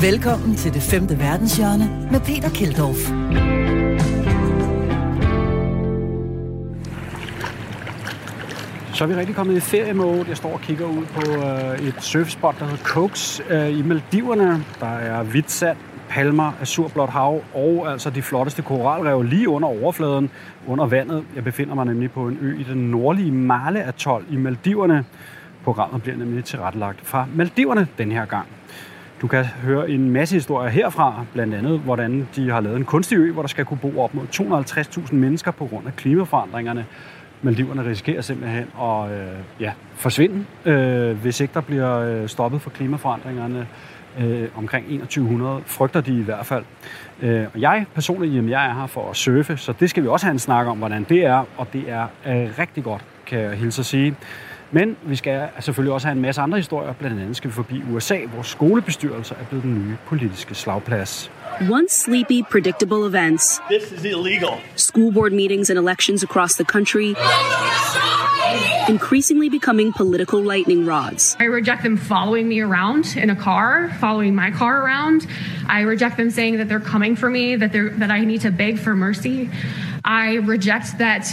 Velkommen til det femte verdenshjørne med Peter Keldorf. Så er vi rigtig kommet i feriemode. Jeg står og kigger ud på øh, et surfspot, der hedder Cokes øh, i Maldiverne. Der er hvidt sand, palmer, azurblåt hav og altså de flotteste koralrev lige under overfladen, under vandet. Jeg befinder mig nemlig på en ø i den nordlige Male Atoll i Maldiverne. Programmet bliver nemlig tilrettelagt fra Maldiverne den her gang. Du kan høre en masse historier herfra, blandt andet hvordan de har lavet en kunstig ø, hvor der skal kunne bo op mod 250.000 mennesker på grund af klimaforandringerne. Maldiverne risikerer simpelthen at øh, ja, forsvinde, øh, hvis ikke der bliver øh, stoppet for klimaforandringerne øh, omkring 2100, frygter de i hvert fald. Øh, og jeg personligt, jamen, jeg er her for at surfe, så det skal vi også have en snak om, hvordan det er, og det er øh, rigtig godt, kan jeg hilse at sige. Men vi skal selvfølgelig også have en masse andre historier. Blandt andet skal vi forbi USA, hvor skolebestyrelser er blevet den nye politiske slagplads. Once sleepy, predictable events. This is illegal. School board meetings and elections across the country. Increasingly becoming political lightning rods. I reject them following me around in a car, following my car around. I reject them saying that they're coming for me, that they're that I need to beg for mercy. I reject that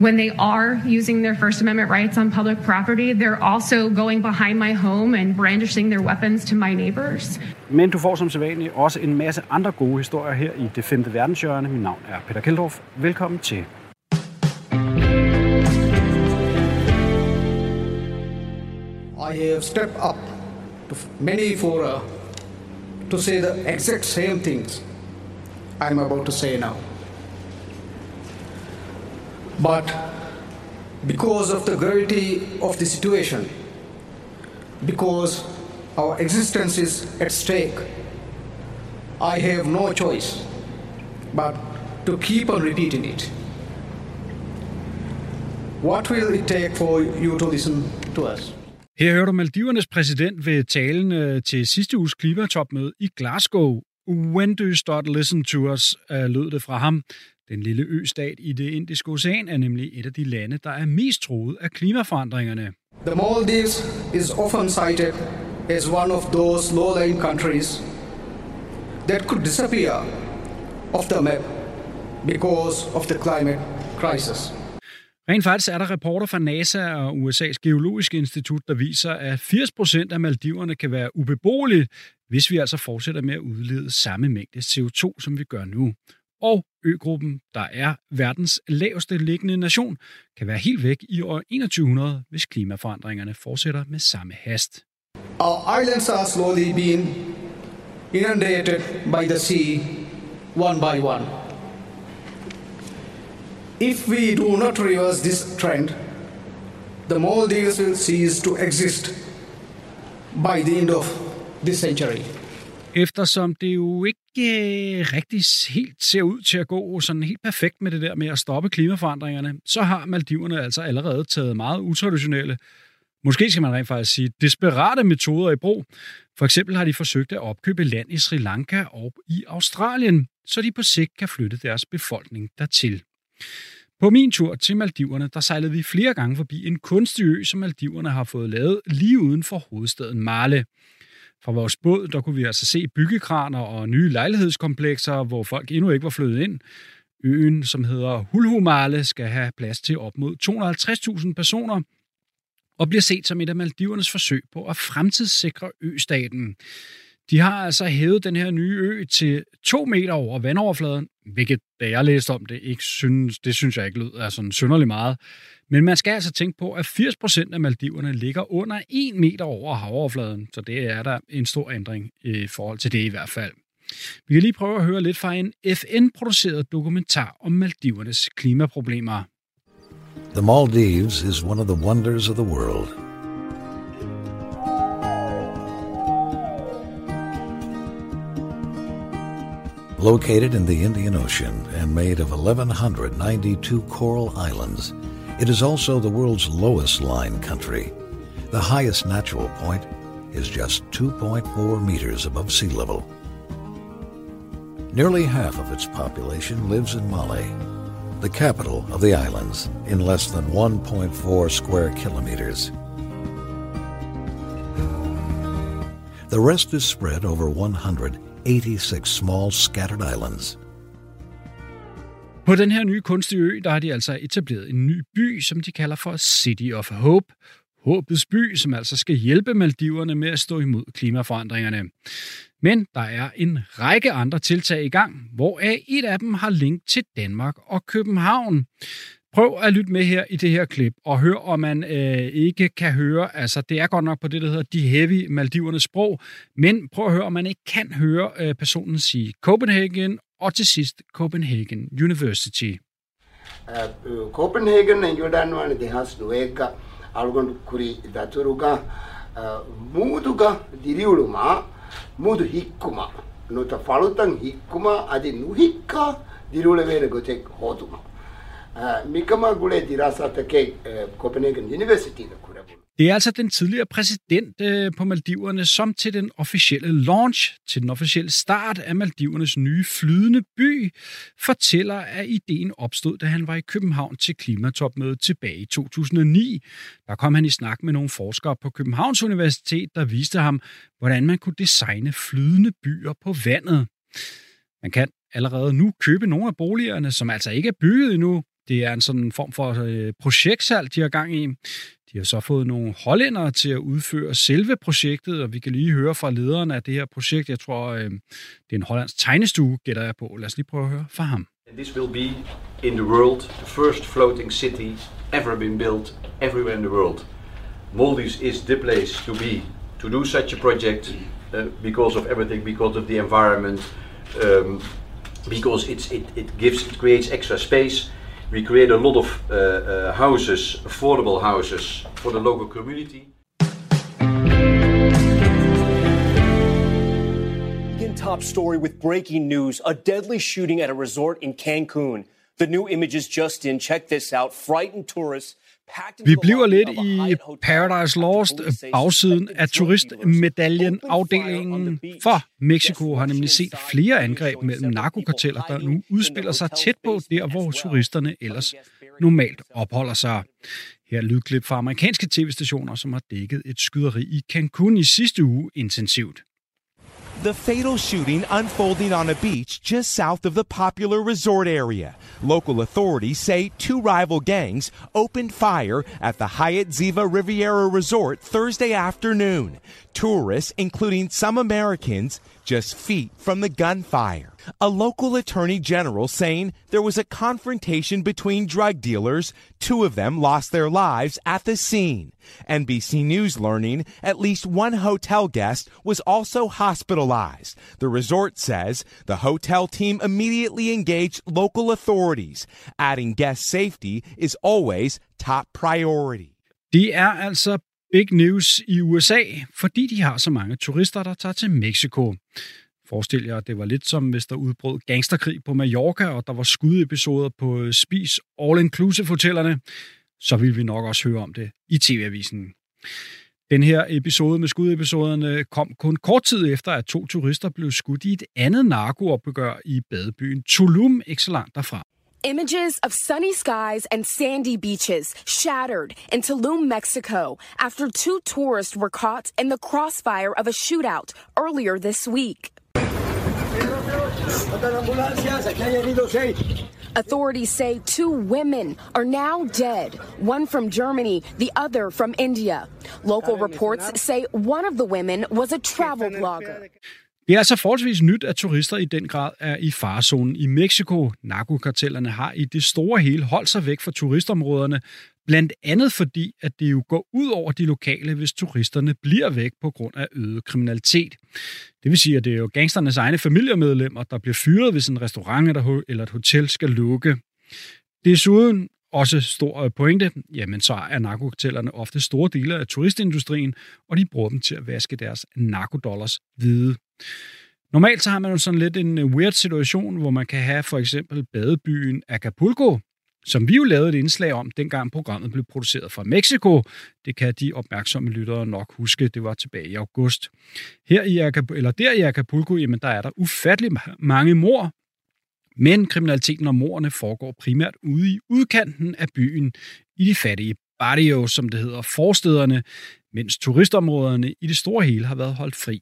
when they are using their First Amendment rights on public property, they're also going behind my home and brandishing their weapons to my neighbors. Men du får som sædvanligt også en masse andre gode historier her i det femte verdenshjørne. Mit navn er Peter Keldorf. Velkommen til. I have stepped up to many fora to say the exact same things I'm about to say now. But because of the gravity of the situation, because our existence is at stake, I have no choice but to keep on repeating it. What will it take for you to listen to us? Her du Maldivernes præsident ved talen øh, til sidste uges klimatopmøde i Glasgow. When do you start listen to us, øh, lød det fra ham. Den lille østat i det indiske ocean er nemlig et af de lande, der er mest troet af klimaforandringerne. The Maldives is often cited as one of those low-lying countries that could disappear off the map because of the climate crisis. Rent faktisk er der rapporter fra NASA og USA's Geologiske Institut, der viser, at 80 procent af Maldiverne kan være ubeboelige, hvis vi altså fortsætter med at udlede samme mængde CO2, som vi gør nu. Og øgruppen, der er verdens laveste liggende nation, kan være helt væk i år 2100, hvis klimaforandringerne fortsætter med samme hast. Our islands are slowly being inundated by the sea one by one. If we do not reverse this trend, the Maldives will cease to exist by the end of this century. Eftersom det jo ikke ikke øh, rigtig helt ser ud til at gå sådan helt perfekt med det der med at stoppe klimaforandringerne, så har Maldiverne altså allerede taget meget utraditionelle, måske skal man rent faktisk sige, desperate metoder i brug. For eksempel har de forsøgt at opkøbe land i Sri Lanka og i Australien, så de på sigt kan flytte deres befolkning dertil. På min tur til Maldiverne, der sejlede vi flere gange forbi en kunstig ø, som Maldiverne har fået lavet lige uden for hovedstaden Male. Fra vores båd, der kunne vi altså se byggekraner og nye lejlighedskomplekser, hvor folk endnu ikke var flyttet ind. Øen, som hedder Hulhumale, skal have plads til op mod 250.000 personer, og bliver set som et af Maldivernes forsøg på at fremtidssikre østaten. De har altså hævet den her nye ø til to meter over vandoverfladen, hvilket, da jeg læste om det, ikke synes, det synes jeg ikke lød er sådan synderligt meget. Men man skal altså tænke på, at 80% af Maldiverne ligger under 1 meter over havoverfladen, så det er der en stor ændring i forhold til det i hvert fald. Vi kan lige prøve at høre lidt fra en FN-produceret dokumentar om Maldivernes klimaproblemer. The Maldives is one of the wonders of the world. Located in the Indian Ocean and made of 1,192 coral islands, it is also the world's lowest lying country. The highest natural point is just 2.4 meters above sea level. Nearly half of its population lives in Male, the capital of the islands, in less than 1.4 square kilometers. The rest is spread over 86 small scattered islands. På den her nye kunstige ø, der har de altså etableret en ny by, som de kalder for City of Hope. Håbets by, som altså skal hjælpe Maldiverne med at stå imod klimaforandringerne. Men der er en række andre tiltag i gang, hvoraf et af dem har link til Danmark og København. Prøv at lytte med her i det her klip og hør, om man øh, ikke kan høre, altså det er godt nok på det, der hedder de heavy Maldivernes sprog, men prøv at høre, om man ikke kan høre øh, personen sige Copenhagen og til sidst Copenhagen University. Uh, Copenhagen enjoydanwani dehas nuega algon kuri daturuga øh, muduga diriuluma mudu hikkuma nuta falutan hikkuma adi nuhikka hikka, vele gotek hoduma mikama gule dirasatake uh, Copenhagen University Det er altså den tidligere præsident øh, på Maldiverne, som til den officielle launch, til den officielle start af Maldivernes nye flydende by, fortæller, at ideen opstod, da han var i København til klimatopmødet tilbage i 2009. Der kom han i snak med nogle forskere på Københavns Universitet, der viste ham, hvordan man kunne designe flydende byer på vandet. Man kan allerede nu købe nogle af boligerne, som altså ikke er bygget endnu. Det er en sådan form for øh, projektsalg, de har gang i. De har så fået nogle hollændere til at udføre selve projektet, og vi kan lige høre fra lederen af det her projekt. Jeg tror, øh, det er en hollandsk tegnestue, gætter jeg på. Lad os lige prøve at høre fra ham. And this will be in the world the first floating city ever been built everywhere in the world. Maldives is the place to be to do such a project uh, because of everything, because of the environment, um, because it's, it, it gives it creates extra space. We create a lot of uh, uh, houses, affordable houses for the local community. Begin top story with breaking news a deadly shooting at a resort in Cancun. The new images just in. Check this out. Frightened tourists. Vi bliver lidt i Paradise Lost, bagsiden af turistmedaljen afdelingen. For Mexico har nemlig set flere angreb mellem narkokarteller, der nu udspiller sig tæt på der, hvor turisterne ellers normalt opholder sig. Her er lydklip fra amerikanske tv-stationer, som har dækket et skyderi i Cancun i sidste uge intensivt. The fatal shooting unfolding on a beach just south of the popular resort area. Local authorities say two rival gangs opened fire at the Hyatt Ziva Riviera Resort Thursday afternoon. Tourists, including some Americans, just feet from the gunfire. A local attorney general saying there was a confrontation between drug dealers. Two of them lost their lives at the scene. NBC News learning at least one hotel guest was also hospitalized. The resort says the hotel team immediately engaged local authorities, adding guest safety is always top priority. Det er altså big news i USA, fordi de har så mange turister, der tager til Mexico. Forestil jer, at det var lidt som hvis der udbrød gangsterkrig på Mallorca, og der var skudepisoder på Spis All-Inclusive-hotellerne, så vil vi nok også høre om det i TV-avisen. Den her episode med skudepisoderne kom kun kort tid efter, at to turister blev skudt i et andet narkoopgør i badebyen Tulum, ikke så langt derfra. Images of sunny skies and sandy beaches shattered in Tulum, Mexico, after two tourists were caught in the crossfire of a shootout earlier this week. Authorities say two women are now dead, one from Germany, the other from India. Local reports say one of the women was a travel blogger. Det er altså forholdsvis nyt, at turister i den grad er i farezonen i Mexico. Narkokartellerne har i det store hele holdt sig væk fra turistområderne, blandt andet fordi, at det jo går ud over de lokale, hvis turisterne bliver væk på grund af øget kriminalitet. Det vil sige, at det er jo gangsternes egne familiemedlemmer, der bliver fyret, hvis en restaurant eller et hotel skal lukke. Desuden også stor øh, pointe, jamen så er narkokartellerne ofte store dele af turistindustrien, og de bruger dem til at vaske deres narkodollars hvide. Normalt så har man jo sådan lidt en øh, weird situation, hvor man kan have for eksempel badebyen Acapulco, som vi jo lavede et indslag om, dengang programmet blev produceret fra Mexico. Det kan de opmærksomme lyttere nok huske, det var tilbage i august. Her i Acapulco, eller der i Acapulco, jamen der er der ufattelig mange mor, men kriminaliteten og morderne foregår primært ude i udkanten af byen, i de fattige barrios, som det hedder, forstederne, mens turistområderne i det store hele har været holdt fri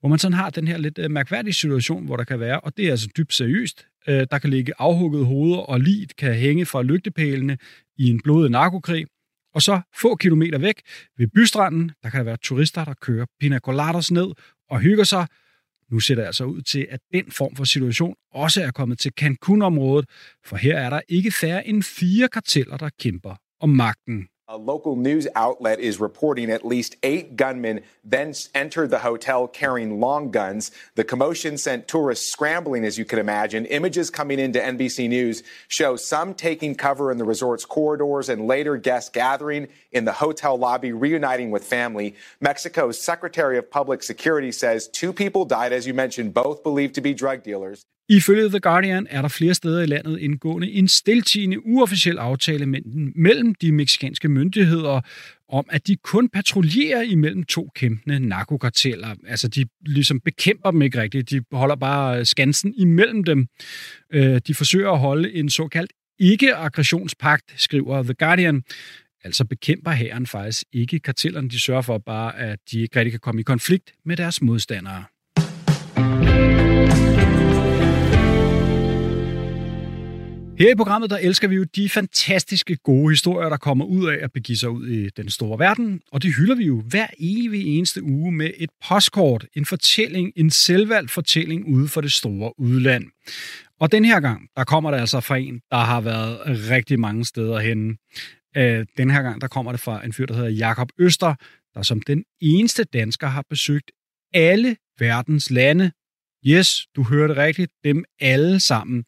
hvor man sådan har den her lidt øh, mærkværdige situation, hvor der kan være, og det er altså dybt seriøst, øh, der kan ligge afhuggede hoveder og lidt kan hænge fra lygtepælene i en blodig narkokrig, og så få kilometer væk ved bystranden, der kan der være turister, der kører pina coladas ned og hygger sig. Nu ser det altså ud til, at den form for situation også er kommet til Cancun-området, for her er der ikke færre end fire karteller, der kæmper om magten. A local news outlet is reporting at least eight gunmen then entered the hotel carrying long guns. The commotion sent tourists scrambling, as you can imagine. Images coming into NBC News show some taking cover in the resort's corridors and later guests gathering in the hotel lobby, reuniting with family. Mexico's Secretary of Public Security says two people died, as you mentioned, both believed to be drug dealers. Ifølge The Guardian er der flere steder i landet indgående en stiltigende uofficiel aftale mellem de meksikanske myndigheder om, at de kun patruljerer imellem to kæmpende narkokarteller. Altså, de ligesom bekæmper dem ikke rigtigt. De holder bare øh, skansen imellem dem. Øh, de forsøger at holde en såkaldt ikke-aggressionspagt, skriver The Guardian. Altså bekæmper hæren faktisk ikke kartellerne. De sørger for bare, at de ikke rigtig kan komme i konflikt med deres modstandere. Her i programmet, der elsker vi jo de fantastiske gode historier, der kommer ud af at begive sig ud i den store verden, og det hylder vi jo hver evig eneste uge med et postkort, en fortælling, en selvvalgt fortælling ude for det store udland. Og den her gang, der kommer det altså fra en, der har været rigtig mange steder henne. Øh, den her gang, der kommer det fra en fyr, der hedder Jakob Øster, der som den eneste dansker har besøgt alle verdens lande. Yes, du hørte rigtigt, dem alle sammen.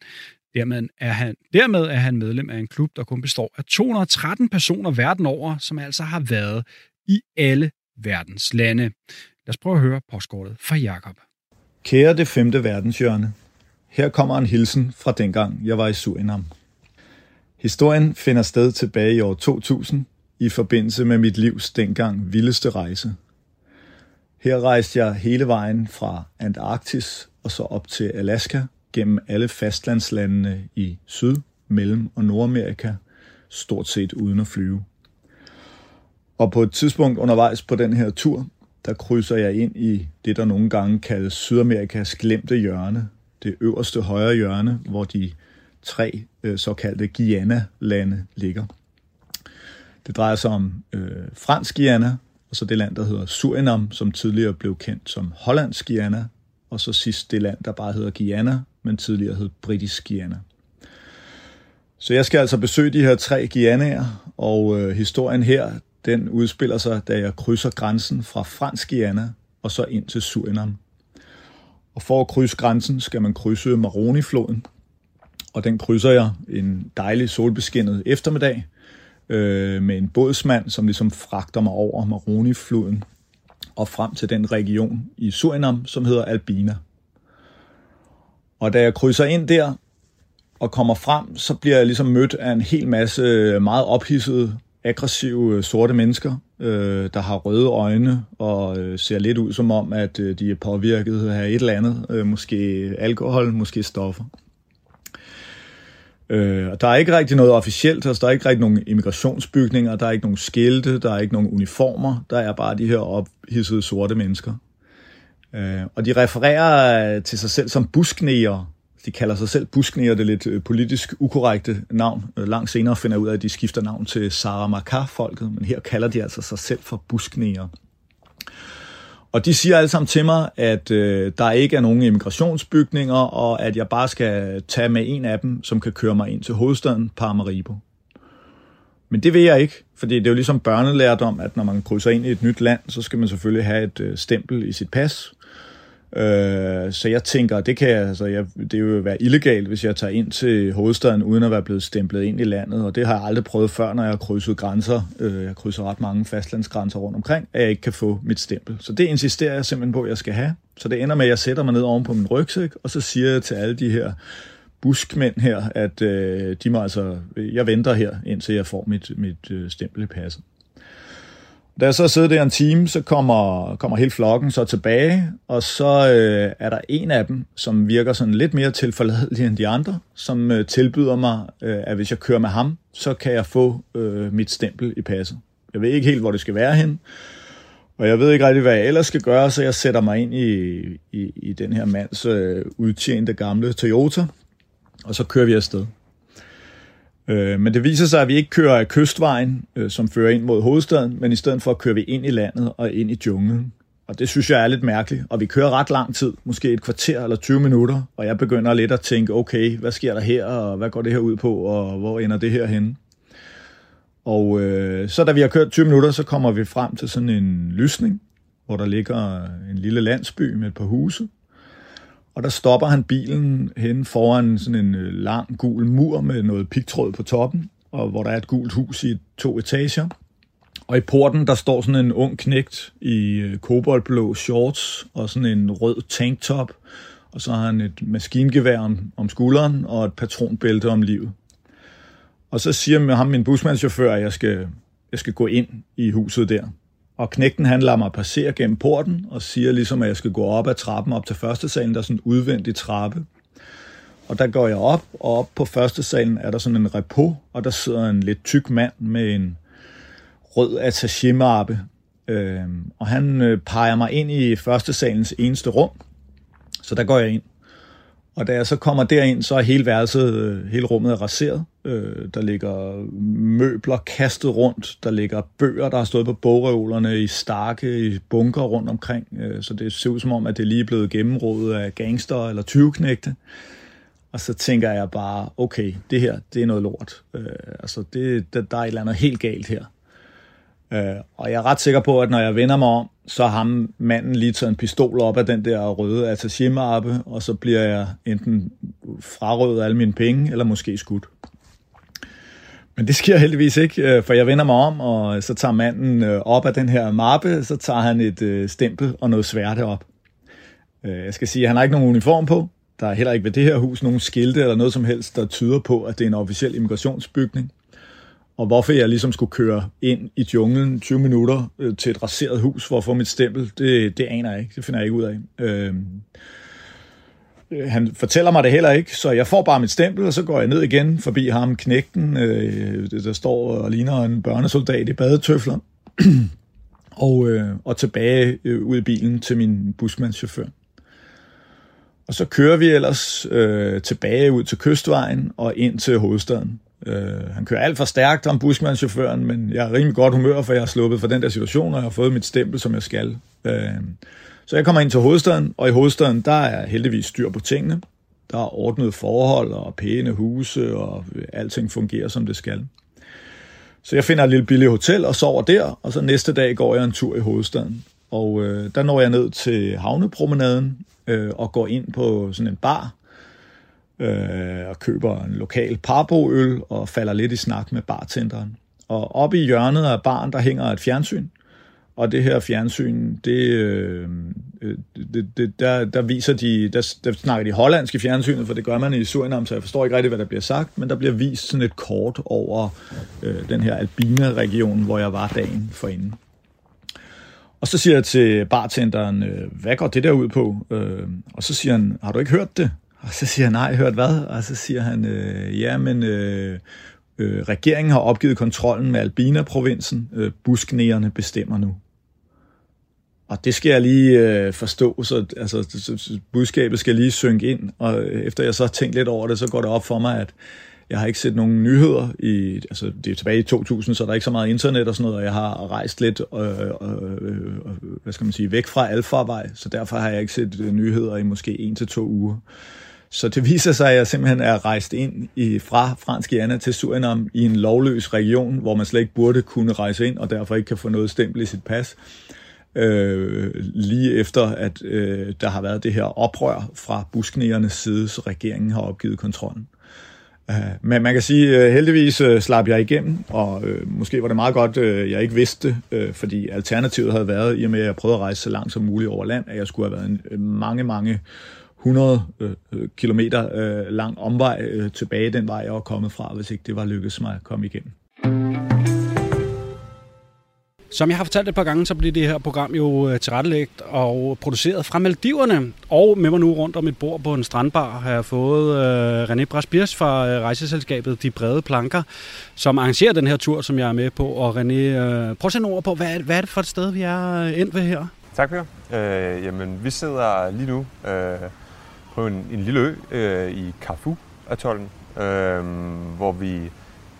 Dermed er, han, dermed er han medlem af en klub, der kun består af 213 personer verden over, som altså har været i alle verdens lande. Lad os prøve at høre postkortet fra Jakob. Kære det femte verdenshjørne, her kommer en hilsen fra dengang, jeg var i Surinam. Historien finder sted tilbage i år 2000 i forbindelse med mit livs dengang vildeste rejse. Her rejste jeg hele vejen fra Antarktis og så op til Alaska – gennem alle fastlandslandene i Syd-, Mellem- og Nordamerika, stort set uden at flyve. Og på et tidspunkt undervejs på den her tur, der krydser jeg ind i det, der nogle gange kaldes Sydamerikas glemte hjørne, det øverste højre hjørne, hvor de tre øh, såkaldte Guyana-lande ligger. Det drejer sig om øh, fransk Guyana, og så det land, der hedder Surinam, som tidligere blev kendt som Hollandsk Guyana, og så sidst det land, der bare hedder Guyana, men tidligere hed Britisk Guyana. Så jeg skal altså besøge de her tre Guyanaer, og øh, historien her, den udspiller sig, da jeg krydser grænsen fra fransk Guyana og så ind til Surinam. Og for at krydse grænsen skal man krydse Maroni-floden, og den krydser jeg en dejlig solbeskinnet eftermiddag øh, med en bådsmand, som ligesom fragter mig over Maroni-floden og frem til den region i Surinam, som hedder Albina. Og da jeg krydser ind der og kommer frem, så bliver jeg ligesom mødt af en hel masse øh, meget ophidsede, aggressive øh, sorte mennesker, øh, der har røde øjne og øh, ser lidt ud som om, at øh, de er påvirket af et eller andet, øh, måske alkohol, måske stoffer. Øh, og der er ikke rigtig noget officielt, altså der er ikke rigtig nogen immigrationsbygninger, der er ikke nogen skilte, der er ikke nogen uniformer, der er bare de her ophidsede sorte mennesker. Øh, og de refererer øh, til sig selv som busknæger. De kalder sig selv busknæger, det lidt øh, politisk ukorrekte navn. Øh, langt senere finder jeg ud af, at de skifter navn til Saramaka-folket, men her kalder de altså sig selv for busknæger. Og de siger alle sammen til mig, at øh, der ikke er nogen immigrationsbygninger, og at jeg bare skal tage med en af dem, som kan køre mig ind til hovedstaden Paramaribo. Men det vil jeg ikke, fordi det er jo ligesom børnelærdom, at når man krydser ind i et nyt land, så skal man selvfølgelig have et øh, stempel i sit pas. Øh, så jeg tænker, det kan jeg, altså, jeg, det vil jo være illegalt, hvis jeg tager ind til hovedstaden, uden at være blevet stemplet ind i landet, og det har jeg aldrig prøvet før, når jeg har krydset grænser. Øh, jeg krydser ret mange fastlandsgrænser rundt omkring, at jeg ikke kan få mit stempel. Så det insisterer jeg simpelthen på, at jeg skal have. Så det ender med, at jeg sætter mig ned oven på min rygsæk, og så siger jeg til alle de her buskmænd her, at øh, de må altså, jeg venter her, indtil jeg får mit, mit øh, stempel i passet. Da jeg så sidder der en time, så kommer, kommer hele flokken så tilbage, og så øh, er der en af dem, som virker sådan lidt mere tilforladelig end de andre, som øh, tilbyder mig, øh, at hvis jeg kører med ham, så kan jeg få øh, mit stempel i passet. Jeg ved ikke helt, hvor det skal være hen, Og jeg ved ikke rigtig, hvad jeg ellers skal gøre, så jeg sætter mig ind i, i, i den her mands øh, udtjente gamle Toyota, og så kører vi afsted. Øh, men det viser sig, at vi ikke kører af kystvejen, øh, som fører ind mod hovedstaden, men i stedet for kører vi ind i landet og ind i junglen. Og det synes jeg er lidt mærkeligt. Og vi kører ret lang tid, måske et kvarter eller 20 minutter, og jeg begynder lidt at tænke, okay, hvad sker der her, og hvad går det her ud på, og hvor ender det her henne? Og øh, så da vi har kørt 20 minutter, så kommer vi frem til sådan en lysning, hvor der ligger en lille landsby med et par huse. Og der stopper han bilen hen foran sådan en øh, lang gul mur med noget pigtråd på toppen, og hvor der er et gult hus i to etager. Og i porten, der står sådan en ung knægt i øh, koboldblå shorts og sådan en rød tanktop. Og så har han et maskingevær om, om skulderen og et patronbælte om livet. Og så siger med ham, min busmandschauffør, at jeg skal, jeg skal gå ind i huset der. Og knægten han lader mig passere gennem porten og siger ligesom, at jeg skal gå op ad trappen op til første salen. Der er sådan en udvendig trappe. Og der går jeg op, og op på første salen er der sådan en repo, og der sidder en lidt tyk mand med en rød attaché-mappe. Øh, og han øh, peger mig ind i første salens eneste rum, så der går jeg ind. Og da jeg så kommer derind, så er hele værelset, øh, hele rummet er raseret. Øh, der ligger møbler kastet rundt, der ligger bøger, der har stået på bogreolerne i starke, i bunker rundt omkring, øh, så det ser ud som om, at det lige er blevet gennemrådet af gangster eller tyveknægte. Og så tænker jeg bare, okay, det her, det er noget lort. Øh, altså, det, der, der er et eller andet helt galt her. Øh, og jeg er ret sikker på, at når jeg vender mig om, så har ham manden lige taget en pistol op af den der røde attaché og så bliver jeg enten frarøvet alle mine penge, eller måske skudt. Men det sker heldigvis ikke, øh, for jeg vender mig om, og så tager manden øh, op af den her mappe, så tager han et øh, stempel og noget sværte op. Jeg skal sige, at han har ikke nogen uniform på. Der er heller ikke ved det her hus nogen skilte eller noget som helst, der tyder på, at det er en officiel immigrationsbygning. Og hvorfor jeg ligesom skulle køre ind i junglen 20 minutter til et raseret hus for at få mit stempel, det, det aner jeg ikke. Det finder jeg ikke ud af. Øh, han fortæller mig det heller ikke, så jeg får bare mit stempel, og så går jeg ned igen forbi ham, knægten, øh, der står og ligner en børnesoldat i badetøfler, og, øh, og tilbage øh, ud i bilen til min busmandschauffør. Og så kører vi ellers øh, tilbage ud til kystvejen og ind til hovedstaden. Øh, han kører alt for stærkt om busmandschaufføren, men jeg er rimelig godt humør, for jeg har sluppet for den der situation, og jeg har fået mit stempel, som jeg skal. Øh, så jeg kommer ind til hovedstaden, og i hovedstaden, der er heldigvis styr på tingene. Der er ordnet forhold og pæne huse, og alting fungerer, som det skal. Så jeg finder et lille billigt hotel og sover der, og så næste dag går jeg en tur i hovedstaden. Og øh, der når jeg ned til havnepromenaden øh, og går ind på sådan en bar øh, og køber en lokal parboøl og falder lidt i snak med bartenderen. Og oppe i hjørnet af baren, der hænger et fjernsyn, og det her fjernsyn, det, øh, øh det, det, der, der viser de, der, der snakker de hollandske fjernsynet, for det gør man i Surinam, så jeg forstår ikke rigtigt, hvad der bliver sagt, men der bliver vist sådan et kort over øh, den her Albina-region, hvor jeg var dagen forinden. Og så siger jeg til bartenderen, øh, hvad går det der ud på? Øh, og så siger han, har du ikke hørt det? Og så siger han, nej, hørt hvad? Og så siger han, øh, ja, men øh, øh, regeringen har opgivet kontrollen med Albina-provinsen. Øh, busknæerne bestemmer nu. Og det skal jeg lige øh, forstå, så altså, budskabet skal lige synke ind, og efter jeg så har tænkt lidt over det, så går det op for mig, at jeg har ikke set nogen nyheder i, altså det er tilbage i 2000, så der er ikke så meget internet og sådan noget, og jeg har rejst lidt, øh, øh, øh, hvad skal man sige, væk fra alfarvej, så derfor har jeg ikke set øh, nyheder i måske en til to uger. Så det viser sig, at jeg simpelthen er rejst ind i, fra Fransk Guyana til Surinam i en lovløs region, hvor man slet ikke burde kunne rejse ind, og derfor ikke kan få noget stempel i sit pas. Øh, lige efter, at øh, der har været det her oprør fra busknegernes side, så regeringen har opgivet kontrollen. Øh, men man kan sige, at heldigvis øh, slap jeg igennem, og øh, måske var det meget godt, øh, jeg ikke vidste øh, fordi alternativet havde været, i og med at jeg prøvede at rejse så langt som muligt over land, at jeg skulle have været en, øh, mange, mange 100 øh, kilometer øh, lang omvej øh, tilbage den vej, jeg var kommet fra, hvis ikke det var lykkedes mig at komme igennem. Som jeg har fortalt et par gange, så bliver det her program jo øh, tilrettelægt og produceret fra Maldiverne. Og med mig nu rundt om et bord på en strandbar har jeg fået uh, René Braspiers fra uh, rejseselskabet De Brede Planker, som arrangerer den her tur, som jeg er med på. Og René, uh, prøv at sætte ord på, hvad er, hvad er det for et sted, vi er endt ved her? Tak, Per. Øh, jamen, vi sidder lige nu øh, på en, en lille ø øh, i Carfu-atollen, øh, hvor vi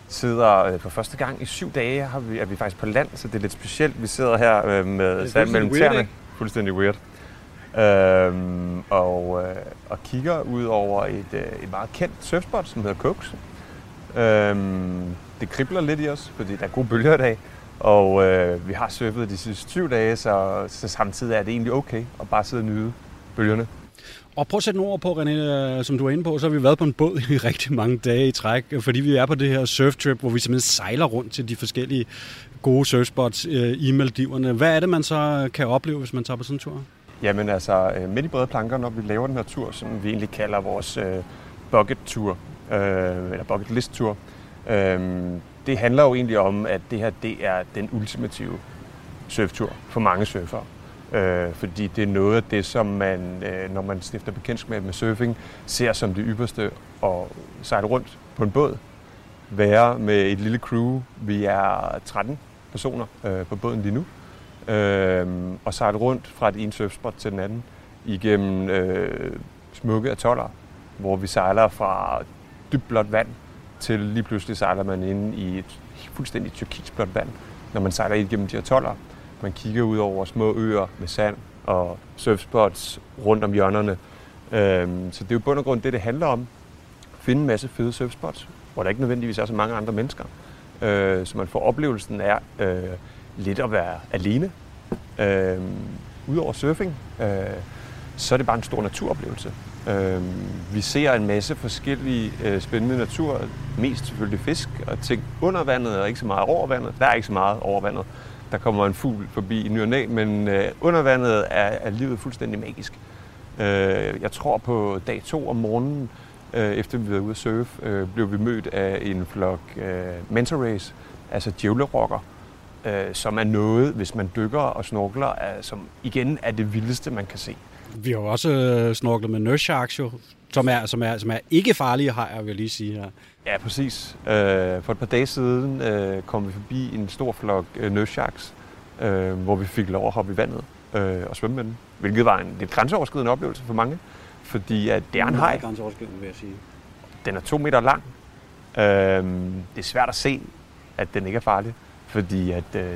sidder øh, for første gang i syv dage, har vi, er vi faktisk på land, så det er lidt specielt. Vi sidder her øh, med sand mellem tæerne. Fuldstændig weird. Øhm, og, øh, og kigger ud over et, øh, et meget kendt surfspot, som hedder Cokes. Øhm, det kribler lidt i os, fordi der er gode bølger i dag. Og øh, vi har surfet de sidste syv dage, så, så samtidig er det egentlig okay at bare sidde og nyde bølgerne. Og prøv at sætte nogle ord på, René, øh, som du er inde på, så har vi været på en båd i rigtig mange dage i træk, øh, fordi vi er på det her surftrip, hvor vi simpelthen sejler rundt til de forskellige gode surfspots øh, i Maldiverne. Hvad er det, man så kan opleve, hvis man tager på sådan en tur? Jamen altså, midt i brede planker, når vi laver den her tur, som vi egentlig kalder vores bucket tour, eller bucket list tour, det handler jo egentlig om, at det her det er den ultimative surftur for mange surfere. Øh, fordi det er noget af det, som man, øh, når man stifter bekendtskab med surfing, ser som det ypperste at sejle rundt på en båd. Være med et lille crew. Vi er 13 personer øh, på båden lige nu. Øh, og sejle rundt fra det ene surfspot til den anden igennem øh, smukke atoller, hvor vi sejler fra dybt blåt vand til lige pludselig sejler man ind i et fuldstændig turkisblåt vand, når man sejler ind gennem de atoller. Man kigger ud over små øer med sand og surfspots rundt om hjørnerne. Øhm, så det er jo bund og grund det, det handler om. Finde en masse fede surfspots, hvor der ikke nødvendigvis er så mange andre mennesker. Øh, så man får oplevelsen af øh, lidt at være alene. Øh, Udover surfing, øh, så er det bare en stor naturoplevelse. Øh, vi ser en masse forskellige øh, spændende natur, mest selvfølgelig fisk og ting under vandet og ikke så meget over vandet. Der er ikke så meget over vandet. Der kommer en fugl forbi i ny næ, men øh, under vandet er, er livet fuldstændig magisk. Øh, jeg tror på dag to om morgenen, øh, efter vi var ude at surfe, øh, blev vi mødt af en flok øh, manta rays, altså djævlerokker, øh, som er noget, hvis man dykker og snorkler, er, som igen er det vildeste, man kan se. Vi har jo også øh, snorklet med nurse sharks jo, som er, som er, som er ikke farlige hajer, vil jeg lige sige her. Ja, præcis. Øh, for et par dage siden øh, kom vi forbi en stor flok øh, nurse sharks, øh, hvor vi fik lov at hoppe i vandet øh, og svømme med den. Hvilket var en lidt grænseoverskridende oplevelse for mange, fordi at det er en haj. grænseoverskridende, vil jeg sige. Den er to meter lang. Øh, det er svært at se, at den ikke er farlig, fordi at, øh,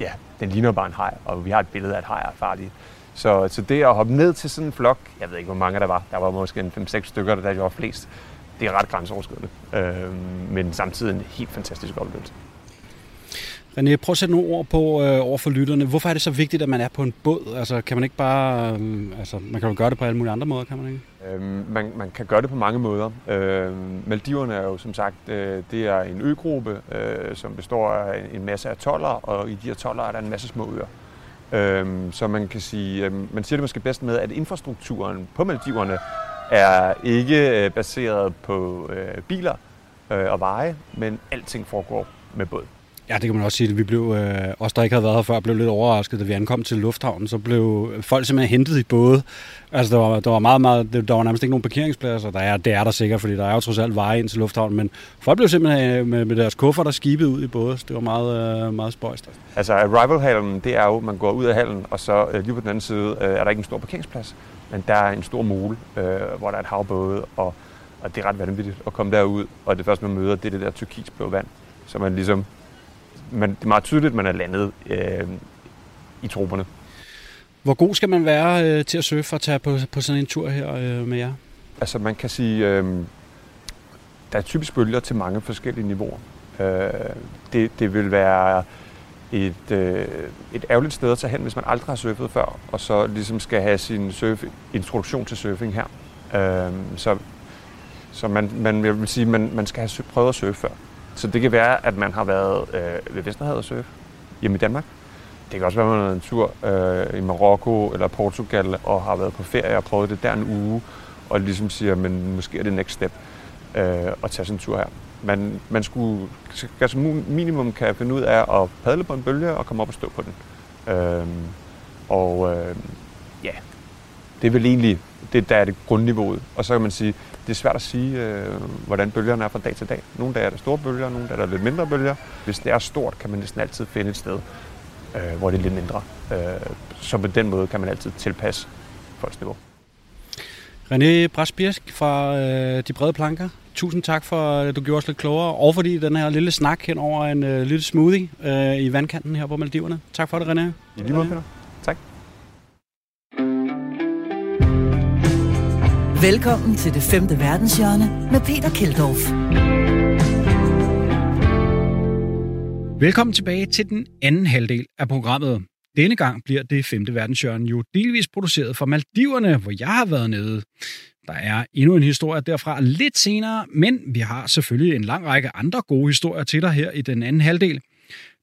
ja, den ligner bare en haj, og vi har et billede af, at hajer er farlige. Så, så det at hoppe ned til sådan en flok, jeg ved ikke, hvor mange der var, der var måske en 5-6 stykker, der var flest, det er ret grænseoverskridende, øh, men samtidig en helt fantastisk oplevelse. René, prøv at sætte nogle ord på øh, over for lytterne. Hvorfor er det så vigtigt, at man er på en båd? Altså, kan man ikke bare... Øh, altså, man kan jo gøre det på alle mulige andre måder, kan man ikke? Øhm, man, man kan gøre det på mange måder. Øhm, Maldiverne er jo som sagt, øh, det er en øgruppe, øh, som består af en masse atoller, og i de atoller er der en masse små øer. Øhm, så man kan sige, øhm, man siger det måske bedst med, at infrastrukturen på Maldiverne er ikke øh, baseret på øh, biler øh, og veje, men alting foregår med båd. Ja, det kan man også sige. Vi blev, øh, os der ikke havde været her før, blev lidt overrasket, da vi ankom til lufthavnen. Så blev folk simpelthen hentet i både. Altså, der var, der var meget, meget, der var nærmest ikke nogen parkeringspladser. Der er, det er der sikkert, fordi der er jo trods alt veje ind til lufthavnen. Men folk blev simpelthen øh, med, med deres kuffer, der skibet ud i både. Det var meget, øh, meget spøjst. Altså, arrival-hallen, det er jo, man går ud af hallen, og så øh, lige på den anden side øh, er der ikke en stor parkeringsplads. Men der er en stor mole, øh, hvor der er et havbåde, og, og det er ret vanvittigt at komme derud. Og det første, man møder, det er det der turkisblå vand, så man ligesom man, det er meget tydeligt, at man er landet øh, i troberne. Hvor god skal man være øh, til at surfe og tage på, på sådan en tur her øh, med jer? Altså man kan sige, øh, der er typisk bølger til mange forskellige niveauer. Øh, det, det vil være et, øh, et ærgerligt sted at tage hen, hvis man aldrig har surfet før, og så ligesom skal have sin surf, introduktion til surfing her. Øh, så så man, man jeg vil sige, man, man skal have prøvet at surfe før. Så det kan være, at man har været øh, ved Vesterhavet og surf hjemme i Danmark. Det kan også være, at man har været en tur øh, i Marokko eller Portugal og har været på ferie og prøvet det der en uge, og ligesom siger, men måske er det next step øh, at tage sådan en tur her. Man, man skulle altså minimum kan finde ud af at padle på en bølge og komme op og stå på den. Øh, og øh, ja, det er vel egentlig det, der er det grundniveauet. Og så kan man sige, det er svært at sige, øh, hvordan bølgerne er fra dag til dag. Nogle dage er der store bølger, nogle dage er der lidt mindre bølger. Hvis det er stort, kan man næsten altid finde et sted, øh, hvor det er lidt mindre. Øh, så på den måde kan man altid tilpasse folks niveau. René Brasbirsk fra øh, De Brede Planker. Tusind tak for, at du gjorde os lidt klogere, og fordi den her lille snak hen over en øh, lille smoothie øh, i vandkanten her på Maldiverne. Tak for det, René. I lige måde, Peter. Velkommen til det femte verdenshjørne med Peter Keldorf. Velkommen tilbage til den anden halvdel af programmet. Denne gang bliver det femte verdenshjørne jo delvis produceret fra Maldiverne, hvor jeg har været nede. Der er endnu en historie derfra lidt senere, men vi har selvfølgelig en lang række andre gode historier til dig her i den anden halvdel.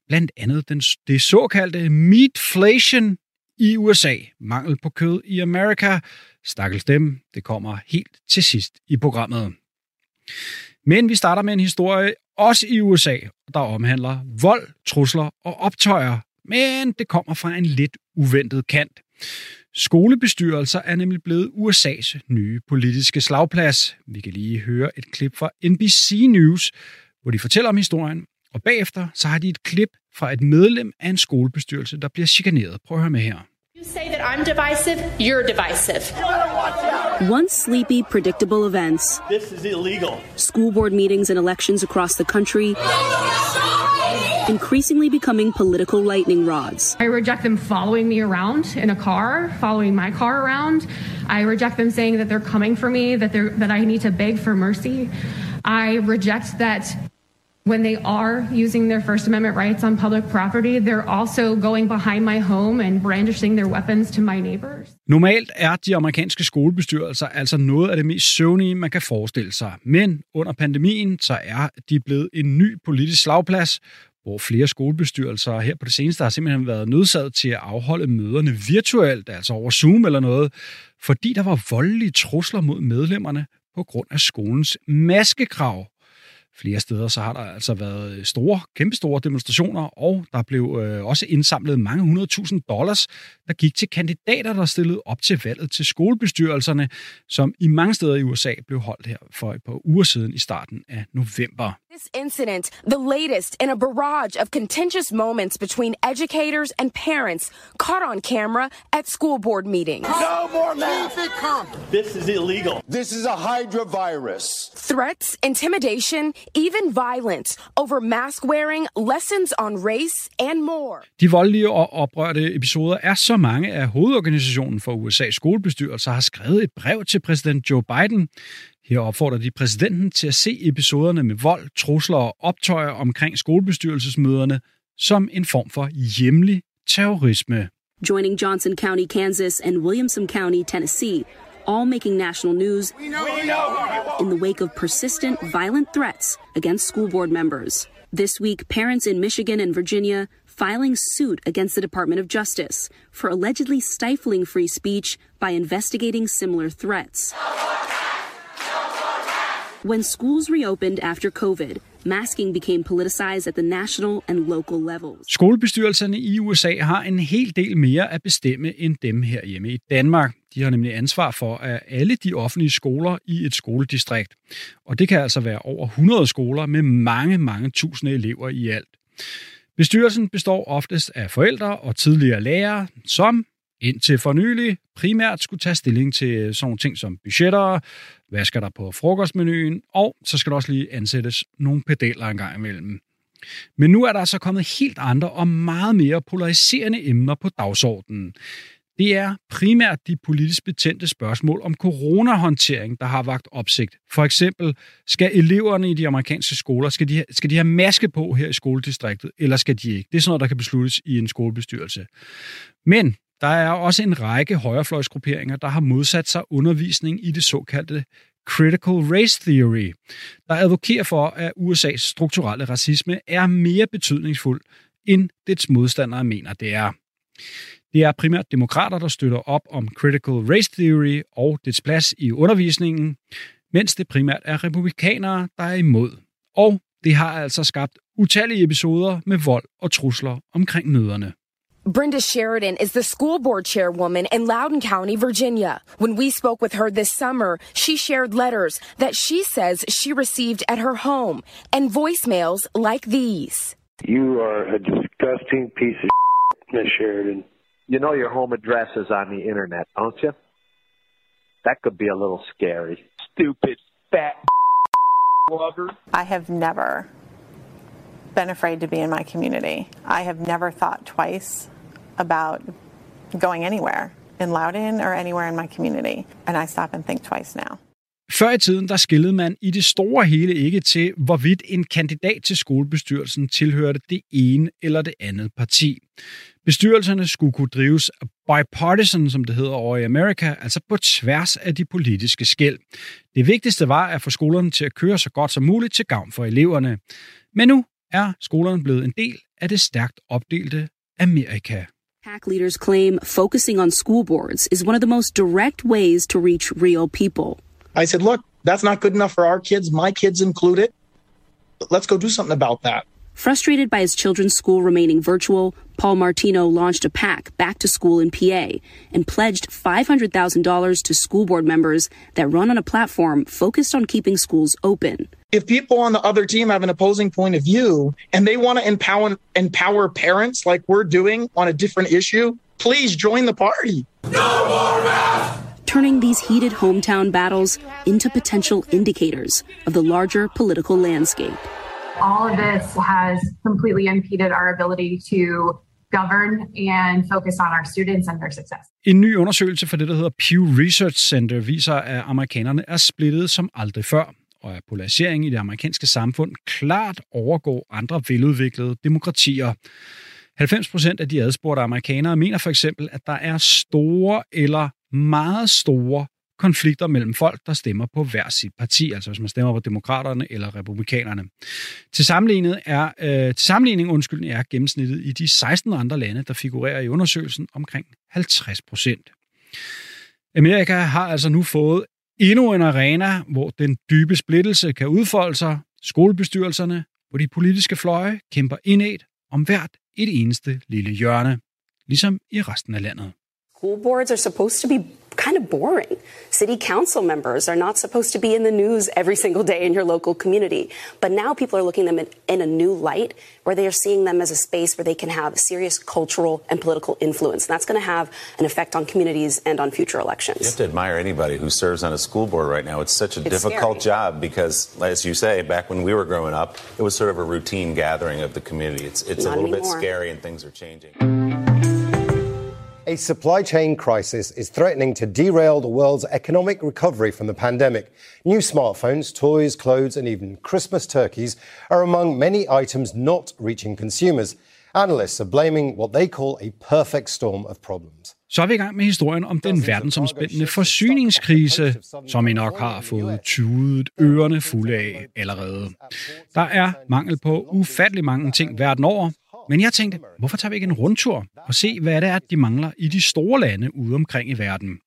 Blandt andet den, det såkaldte meatflation i USA, mangel på kød i Amerika. Stakkels dem, det kommer helt til sidst i programmet. Men vi starter med en historie også i USA, der omhandler vold, trusler og optøjer, men det kommer fra en lidt uventet kant. Skolebestyrelser er nemlig blevet USA's nye politiske slagplads. Vi kan lige høre et klip fra NBC News, hvor de fortæller om historien, og bagefter så har de et klip fra et medlem af en skolebestyrelse, der bliver chikaneret. Prøv at høre med her. You say that I'm divisive, you're divisive. Once sleepy, predictable events. This is illegal. School board meetings and elections across the country. Increasingly becoming political lightning rods. I reject them following me around in a car, following my car around. I reject them saying that they're coming for me, that they're that I need to beg for mercy. I reject that when they are using their First Amendment rights on public property, they're also going behind my home and brandishing their weapons to my neighbors. Normalt er de amerikanske skolebestyrelser altså noget af det mest søvnige, man kan forestille sig. Men under pandemien, så er de blevet en ny politisk slagplads, hvor flere skolebestyrelser her på det seneste har simpelthen været nødsaget til at afholde møderne virtuelt, altså over Zoom eller noget, fordi der var voldelige trusler mod medlemmerne på grund af skolens maskekrav. Flere steder så har der altså været øh, store, kæmpestore demonstrationer, og der blev øh, også indsamlet mange hundredtusind dollars, der gik til kandidater, der stillede op til valget til skolebestyrelserne, som i mange steder i USA blev holdt her for et par uger siden i starten af november. This incident, the latest in a barrage of contentious moments between educators and parents caught on camera at school board meetings. No more masks. Keep it calm. This is illegal. This is a Hydra virus. Threats, intimidation, even violence over mask wearing, lessons on race and more. De voldelige og oprørte episoder er så mange, at hovedorganisationen for USA's skolebestyrelser har skrevet et brev til præsident Joe Biden. Her opfordrer de præsidenten til at se episoderne med vold, trusler og optøjer omkring skolebestyrelsesmøderne som en form for hjemlig terrorisme. Joining Johnson County, Kansas and Williamson County, Tennessee, all making national news in the wake of persistent violent threats against school board members. This week, parents in Michigan and Virginia filing suit against the Department of Justice for allegedly stifling free speech by investigating similar threats. When schools reopened after COVID, masking became politicized at the national and local levels. Skolebestyrelserne i USA har en hel del mere at bestemme end dem herhjemme i Danmark. De har nemlig ansvar for at alle de offentlige skoler i et skoledistrikt. Og det kan altså være over 100 skoler med mange, mange tusinde elever i alt. Bestyrelsen består oftest af forældre og tidligere lærere, som indtil for nylig primært skulle tage stilling til øh, sådan nogle ting som budgetter, hvad skal der på frokostmenuen, og så skal der også lige ansættes nogle pedaler en gang imellem. Men nu er der altså kommet helt andre og meget mere polariserende emner på dagsordenen. Det er primært de politisk betændte spørgsmål om coronahåndtering, der har vagt opsigt. For eksempel, skal eleverne i de amerikanske skoler, skal de, skal de have maske på her i skoledistriktet, eller skal de ikke? Det er sådan noget, der kan besluttes i en skolebestyrelse. Men der er også en række højrefløjsgrupperinger, der har modsat sig undervisning i det såkaldte Critical Race Theory, der advokerer for, at USA's strukturelle racisme er mere betydningsfuld, end dets modstandere mener, det er. Det er primært demokrater, der støtter op om Critical Race Theory og dets plads i undervisningen, mens det primært er republikanere, der er imod. Og det har altså skabt utallige episoder med vold og trusler omkring møderne. Brenda Sheridan is the school board chairwoman in Loudoun County, Virginia. When we spoke with her this summer, she shared letters that she says she received at her home and voicemails like these. You are a disgusting piece of Miss Sheridan. You know your home address is on the internet, don't you? That could be a little scary. Stupid, fat lover. I have never been afraid to be in my community. I have never thought twice about going anywhere in Loudon or anywhere in my community. And I stop and think twice now. Før i tiden, der skillede man i det store hele ikke til, hvorvidt en kandidat til skolebestyrelsen tilhørte det ene eller det andet parti. Bestyrelserne skulle kunne drives bipartisan, som det hedder over i Amerika, altså på tværs af de politiske skæld. Det vigtigste var at få skolerne til at køre så godt som muligt til gavn for eleverne. Men nu er skolerne blevet en del af det stærkt opdelte Amerika. PAC leaders claim focusing on school boards is one of the most direct ways to reach real people. I said, look, that's not good enough for our kids, my kids included. Let's go do something about that. Frustrated by his children's school remaining virtual, Paul Martino launched a PAC back to school in PA and pledged $500,000 to school board members that run on a platform focused on keeping schools open. If people on the other team have an opposing point of view and they want to empower empower parents like we're doing on a different issue, please join the party. No more math! Turning these heated hometown battles into potential indicators of the larger political landscape. All of this has completely impeded our ability to govern and focus on our students and their success. En ny undersøgelse fra det, der hedder Pew Research Center, viser, at amerikanerne er splittet som aldrig før, og at polariseringen i det amerikanske samfund klart overgår andre veludviklede demokratier. 90 procent af de adspurgte amerikanere mener for eksempel, at der er store eller meget store konflikter mellem folk, der stemmer på hver sit parti, altså hvis man stemmer på demokraterne eller republikanerne. Til sammenligning er, øh, til sammenligning undskyld, er gennemsnittet i de 16 andre lande, der figurerer i undersøgelsen, omkring 50 procent. Amerika har altså nu fået endnu en arena, hvor den dybe splittelse kan udfolde sig. Skolebestyrelserne, hvor de politiske fløje kæmper indet om hvert et eneste lille hjørne, ligesom i resten af landet. School boards are supposed to be kind of boring. City council members are not supposed to be in the news every single day in your local community. But now people are looking at them in, in a new light where they are seeing them as a space where they can have serious cultural and political influence. And that's going to have an effect on communities and on future elections. You have to admire anybody who serves on a school board right now. It's such a It's difficult scary. job because, as you say, back when we were growing up, it was sort of a routine gathering of the community. It's, it's a little bit scary and things are changing. A supply chain crisis is threatening to derail the world's economic recovery from the pandemic. New smartphones, toys, clothes, and even Christmas turkeys are among many items not reaching consumers. Analysts are blaming what they call a perfect storm of problems. Så er vi i gang med historien om den verdensomspændende forsyningskrise, som I nok har fået tudet ørerne fulde af allerede. Der er mangel på ufattelig mange ting verden over, men jeg tænkte, hvorfor tager vi ikke en rundtur og se, hvad det er, de mangler i de store lande ude omkring i verden.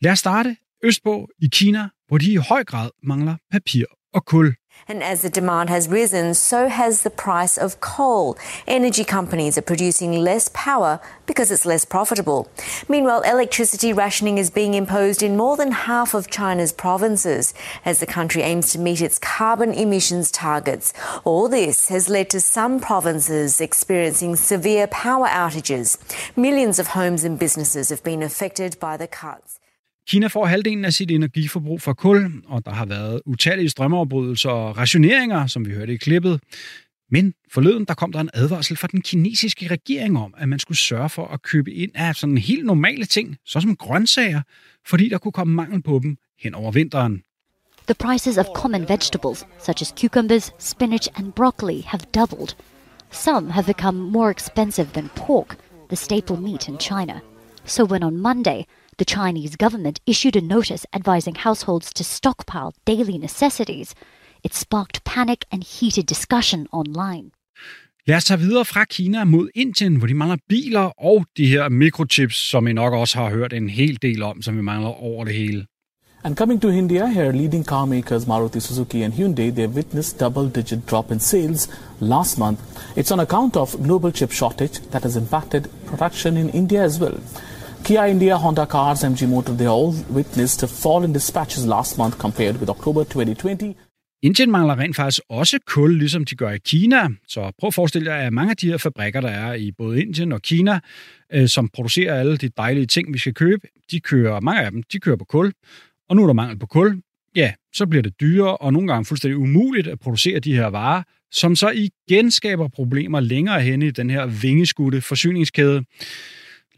Lad os starte østpå i Kina, hvor de i høj grad mangler papir og kul. And as the demand has risen, so has the price of coal. Energy companies are producing less power because it's less profitable. Meanwhile, electricity rationing is being imposed in more than half of China's provinces as the country aims to meet its carbon emissions targets. All this has led to some provinces experiencing severe power outages. Millions of homes and businesses have been affected by the cuts. Kina får halvdelen af sit energiforbrug fra kul, og der har været utallige strømafbrydelser og rationeringer, som vi hørte i klippet. Men forleden der kom der en advarsel fra den kinesiske regering om, at man skulle sørge for at købe ind af sådan helt normale ting, såsom grøntsager, fordi der kunne komme mangel på dem hen over vinteren. The prices of common vegetables, such as cucumbers, spinach, and broccoli, have doubled. Some have become more expensive than pork, the staple meat in China. So, when on Monday, the Chinese government issued a notice advising households to stockpile daily necessities, it sparked panic and heated discussion online. Lad os tage videre fra Kina mod Indien, hvor de mangler biler og de her mikrochips, som I nok også har hørt en hel del om, som vi mangler over det hele. And coming to India, here leading car makers Maruti Suzuki and Hyundai, they witnessed double-digit drop in sales last month. It's on account of global chip shortage that has impacted production in India as well. Kia India, Honda Cars, MG Motor, they all witnessed a fall in dispatches last month compared with October 2020. Indien mangler rent faktisk også kul, ligesom de gør i Kina. Så prøv at forestille jer, at mange af de her fabrikker, der er i både Indien og Kina, øh, som producerer alle de dejlige ting, vi skal købe, de kører, mange af dem, de kører på kul. Og nu er der mangel på kul. Ja, så bliver det dyrere og nogle gange fuldstændig umuligt at producere de her varer, som så igen skaber problemer længere hen i den her vingeskudte forsyningskæde.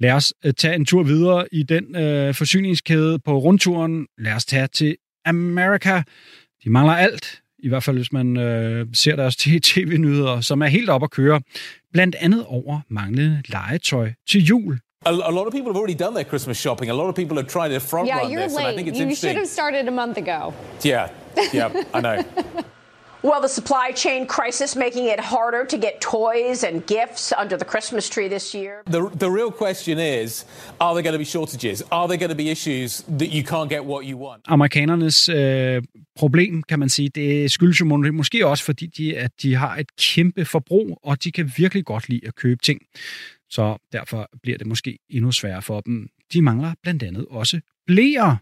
Lad os øh, tage en tur videre i den øh, forsyningskæde på rundturen. Lad os tage til Amerika. De mangler alt, i hvert fald hvis man øh, ser deres tv-nyheder, som er helt op at køre. Blandt andet over manglende legetøj til jul. A, a lot of people have already done their Christmas shopping. A lot of people are trying to front yeah, run you're this, late. and I think it's you interesting. should have started a month ago. Yeah, yeah, I know. Well, the supply chain crisis making it harder to get toys and gifts under the Christmas tree this year. The, the real question is, are there going to be shortages? Are there going to be issues that you can't get what you want? Amerikanernes øh, problem, kan man sige, det skyldes jo må- måske også, fordi de, at de har et kæmpe forbrug, og de kan virkelig godt lide at købe ting. Så derfor bliver det måske endnu sværere for dem. De mangler blandt andet også blæer.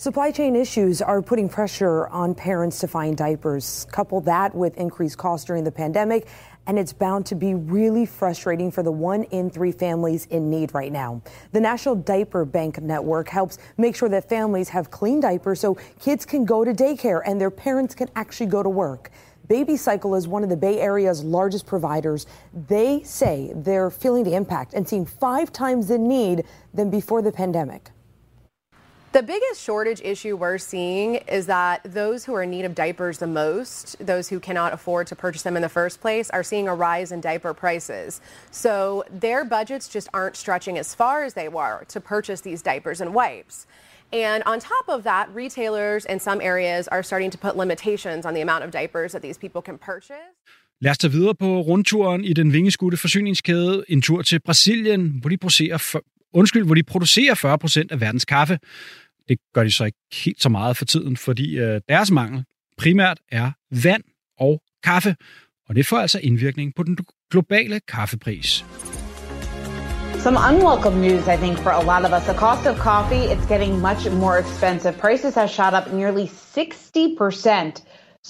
Supply chain issues are putting pressure on parents to find diapers. Couple that with increased costs during the pandemic, and it's bound to be really frustrating for the one in three families in need right now. The National Diaper Bank Network helps make sure that families have clean diapers so kids can go to daycare and their parents can actually go to work. Baby Cycle is one of the Bay Area's largest providers. They say they're feeling the impact and seeing five times the need than before the pandemic. The biggest shortage issue we're seeing is that those who are in need of diapers the most, those who cannot afford to purchase them in the first place, are seeing a rise in diaper prices. So their budgets just aren't stretching as far as they were to purchase these diapers and wipes. And on top of that, retailers in some areas are starting to put limitations on the amount of diapers that these people can purchase. Lad os tage videre på rundturen i den vingeskudte forsyningskæde. En tur til Brasilien, hvor de producerer, undskyld, hvor de producerer 40 procent af verdens kaffe. Det gør de så ikke helt så meget for tiden, fordi øh, deres mangel primært er vand og kaffe. Og det får altså indvirkning på den globale kaffepris. Some unwelcome news, I think, for a lot of us. The cost of coffee, it's getting much more expensive. Prices have shot up nearly 60%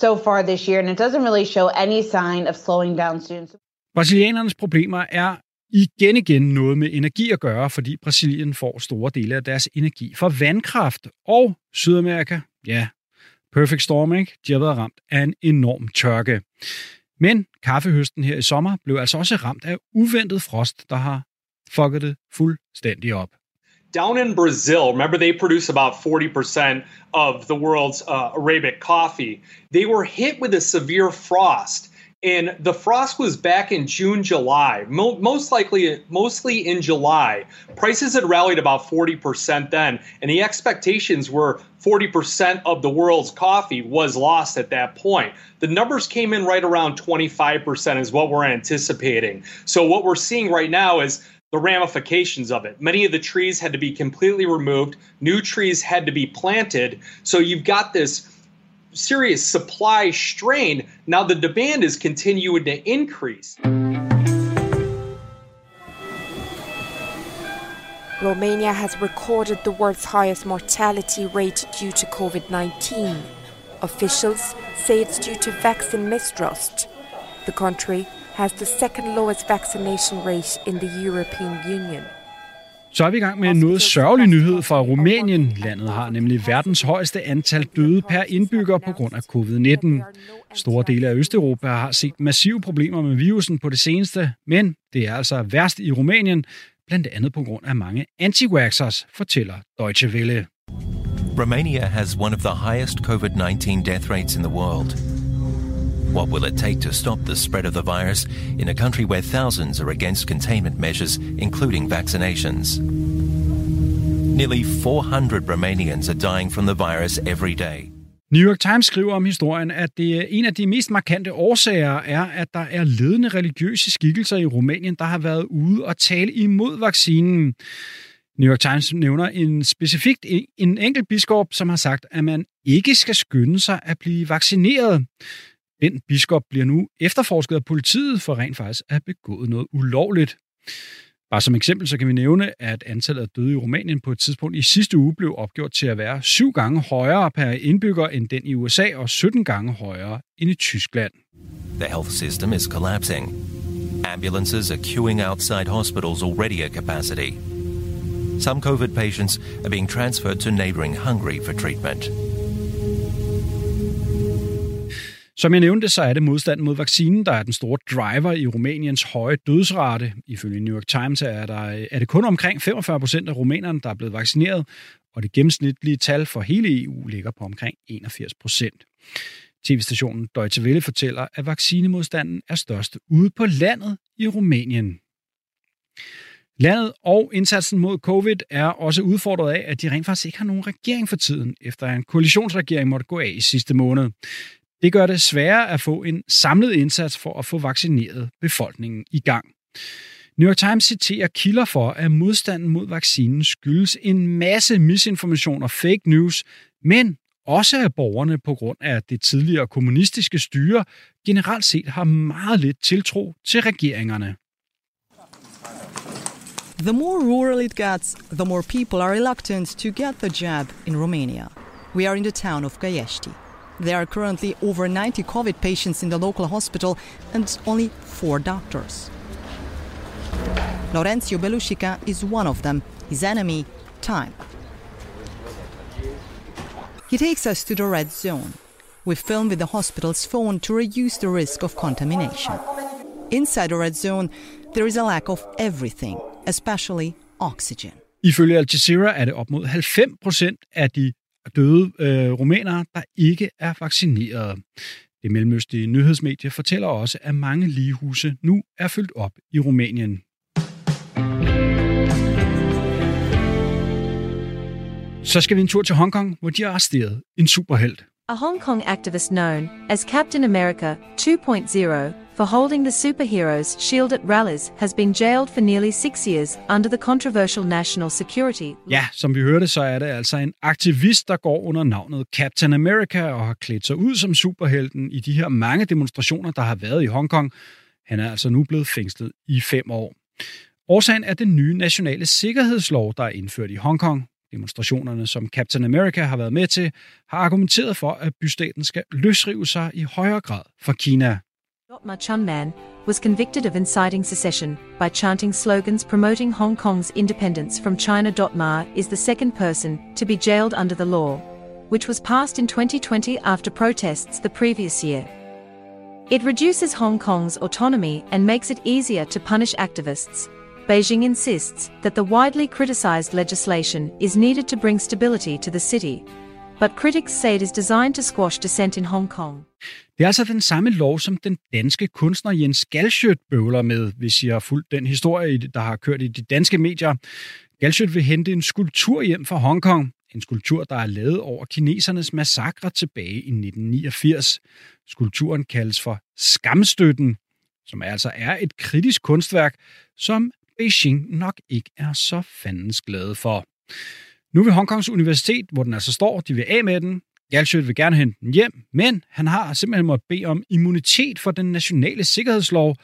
so far this year, and it doesn't really show any sign of slowing down soon. Brasilianernes problemer er igen igen noget med energi at gøre, fordi Brasilien får store dele af deres energi fra vandkraft. Og Sydamerika, ja, perfect storm, ikke? De har været ramt af en enorm tørke. Men kaffehøsten her i sommer blev altså også ramt af uventet frost, der har fucket det fuldstændig op. down in Brazil, remember they produce about 40% of the world's uh, Arabic coffee. They were hit with a severe frost. And the frost was back in June, July, mo- most likely, mostly in July. Prices had rallied about 40% then, and the expectations were 40% of the world's coffee was lost at that point. The numbers came in right around 25% is what we're anticipating. So what we're seeing right now is the ramifications of it. Many of the trees had to be completely removed, new trees had to be planted. So you've got this serious supply strain. Now the demand is continuing to increase. Romania has recorded the world's highest mortality rate due to COVID 19. Officials say it's due to vaccine mistrust. The country has the second lowest vaccination rate in the European Union. Så er vi i gang med en noget sørgelig nyhed fra Rumænien. Landet har nemlig verdens højeste antal døde per indbygger på grund af covid-19. Store dele af Østeuropa har set massive problemer med virusen på det seneste, men det er altså værst i Rumænien, blandt andet på grund af mange anti-vaxxers, fortæller Deutsche Welle. Romania has one of the highest COVID 19 death rates in the world. What will it take to stop the spread of the virus in a country where thousands are against containment measures, including vaccinations? Nearly 400 Romanians are dying from the virus every day. New York Times skriver om historien, at det er en af de mest markante årsager er, at der er ledende religiøse skikkelser i Rumænien, der har været ude og tale imod vaccinen. New York Times nævner en specifikt en enkelt biskop, som har sagt, at man ikke skal skynde sig at blive vaccineret. Den biskop bliver nu efterforsket af politiet for rent faktisk at have begået noget ulovligt. Bare som eksempel så kan vi nævne, at antallet af døde i Rumænien på et tidspunkt i sidste uge blev opgjort til at være syv gange højere per indbygger end den i USA og 17 gange højere end i Tyskland. The health system is collapsing. Ambulances are queuing outside hospitals already at capacity. Some COVID patients are being transferred to neighboring Hungary for treatment. Som jeg nævnte, så er det modstanden mod vaccinen, der er den store driver i Rumæniens høje dødsrate. Ifølge New York Times er, der, er det kun omkring 45 procent af rumænerne, der er blevet vaccineret, og det gennemsnitlige tal for hele EU ligger på omkring 81 procent. TV-stationen Deutsche Welle fortæller, at vaccinemodstanden er størst ude på landet i Rumænien. Landet og indsatsen mod covid er også udfordret af, at de rent faktisk ikke har nogen regering for tiden, efter en koalitionsregering måtte gå af i sidste måned. Det gør det sværere at få en samlet indsats for at få vaccineret befolkningen i gang. New York Times citerer kilder for, at modstanden mod vaccinen skyldes en masse misinformation og fake news, men også at borgerne på grund af det tidligere kommunistiske styre generelt set har meget lidt tiltro til regeringerne. The more rural it gets, the more people are reluctant to get the jab in Romania. We are in the town of Gayeshti. There are currently over 90 COVID patients in the local hospital and only four doctors. Lorenzo Belushica is one of them. His enemy, time. He takes us to the red zone. We film with the hospital's phone to reduce the risk of contamination. Inside the red zone, there is a lack of everything, especially oxygen. Ifølge Al Jazeera er det op mod 90 procent af de døde øh, rumænere, der ikke er vaccineret. Det mellemøstlige nyhedsmedie fortæller også, at mange ligehuse nu er fyldt op i Rumænien. Så skal vi en tur til Hongkong, hvor de har arresteret en superhelt. A Hong Kong activist known as Captain America 2.0 for holding the superhero's shield at rallies has been jailed for nearly six years under the controversial national security. Ja, som vi hørte, så er det altså en aktivist, der går under navnet Captain America og har klædt sig ud som superhelten i de her mange demonstrationer, der har været i Hongkong. Han er altså nu blevet fængslet i fem år. Årsagen er den nye nationale sikkerhedslov, der er indført i Hongkong. Demonstrationerne, som Captain America har været med til, har argumenteret for, at bystaten skal løsrive sig i højere grad fra Kina. Ma Chunman was convicted of inciting secession by chanting slogans promoting Hong Kong's independence from China. Ma is the second person to be jailed under the law, which was passed in 2020 after protests the previous year. It reduces Hong Kong's autonomy and makes it easier to punish activists. Beijing insists that the widely criticized legislation is needed to bring stability to the city, but critics say it is designed to squash dissent in Hong Kong. Det er altså den samme lov, som den danske kunstner Jens Galschødt bøvler med, hvis I har fulgt den historie, der har kørt i de danske medier. Galschødt vil hente en skulptur hjem fra Hongkong. En skulptur, der er lavet over kinesernes massakre tilbage i 1989. Skulpturen kaldes for Skamstøtten, som altså er et kritisk kunstværk, som Beijing nok ikke er så fandens glade for. Nu vil Hongkongs Universitet, hvor den altså står, de vil af med den. Galschiøt vil gerne hente den hjem, men han har simpelthen måttet bede om immunitet for den nationale sikkerhedslov,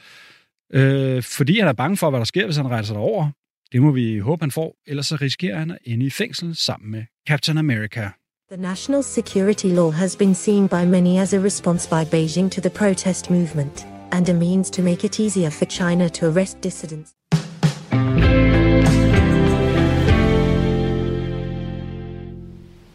øh, fordi han er bange for, hvad der sker, hvis han rejser over. Det må vi håbe, han får, ellers så risikerer han at ende i fængsel sammen med Captain America. The national security law has been seen by many as a response by Beijing to the protest movement, and a means to make it easier for China to arrest dissidents.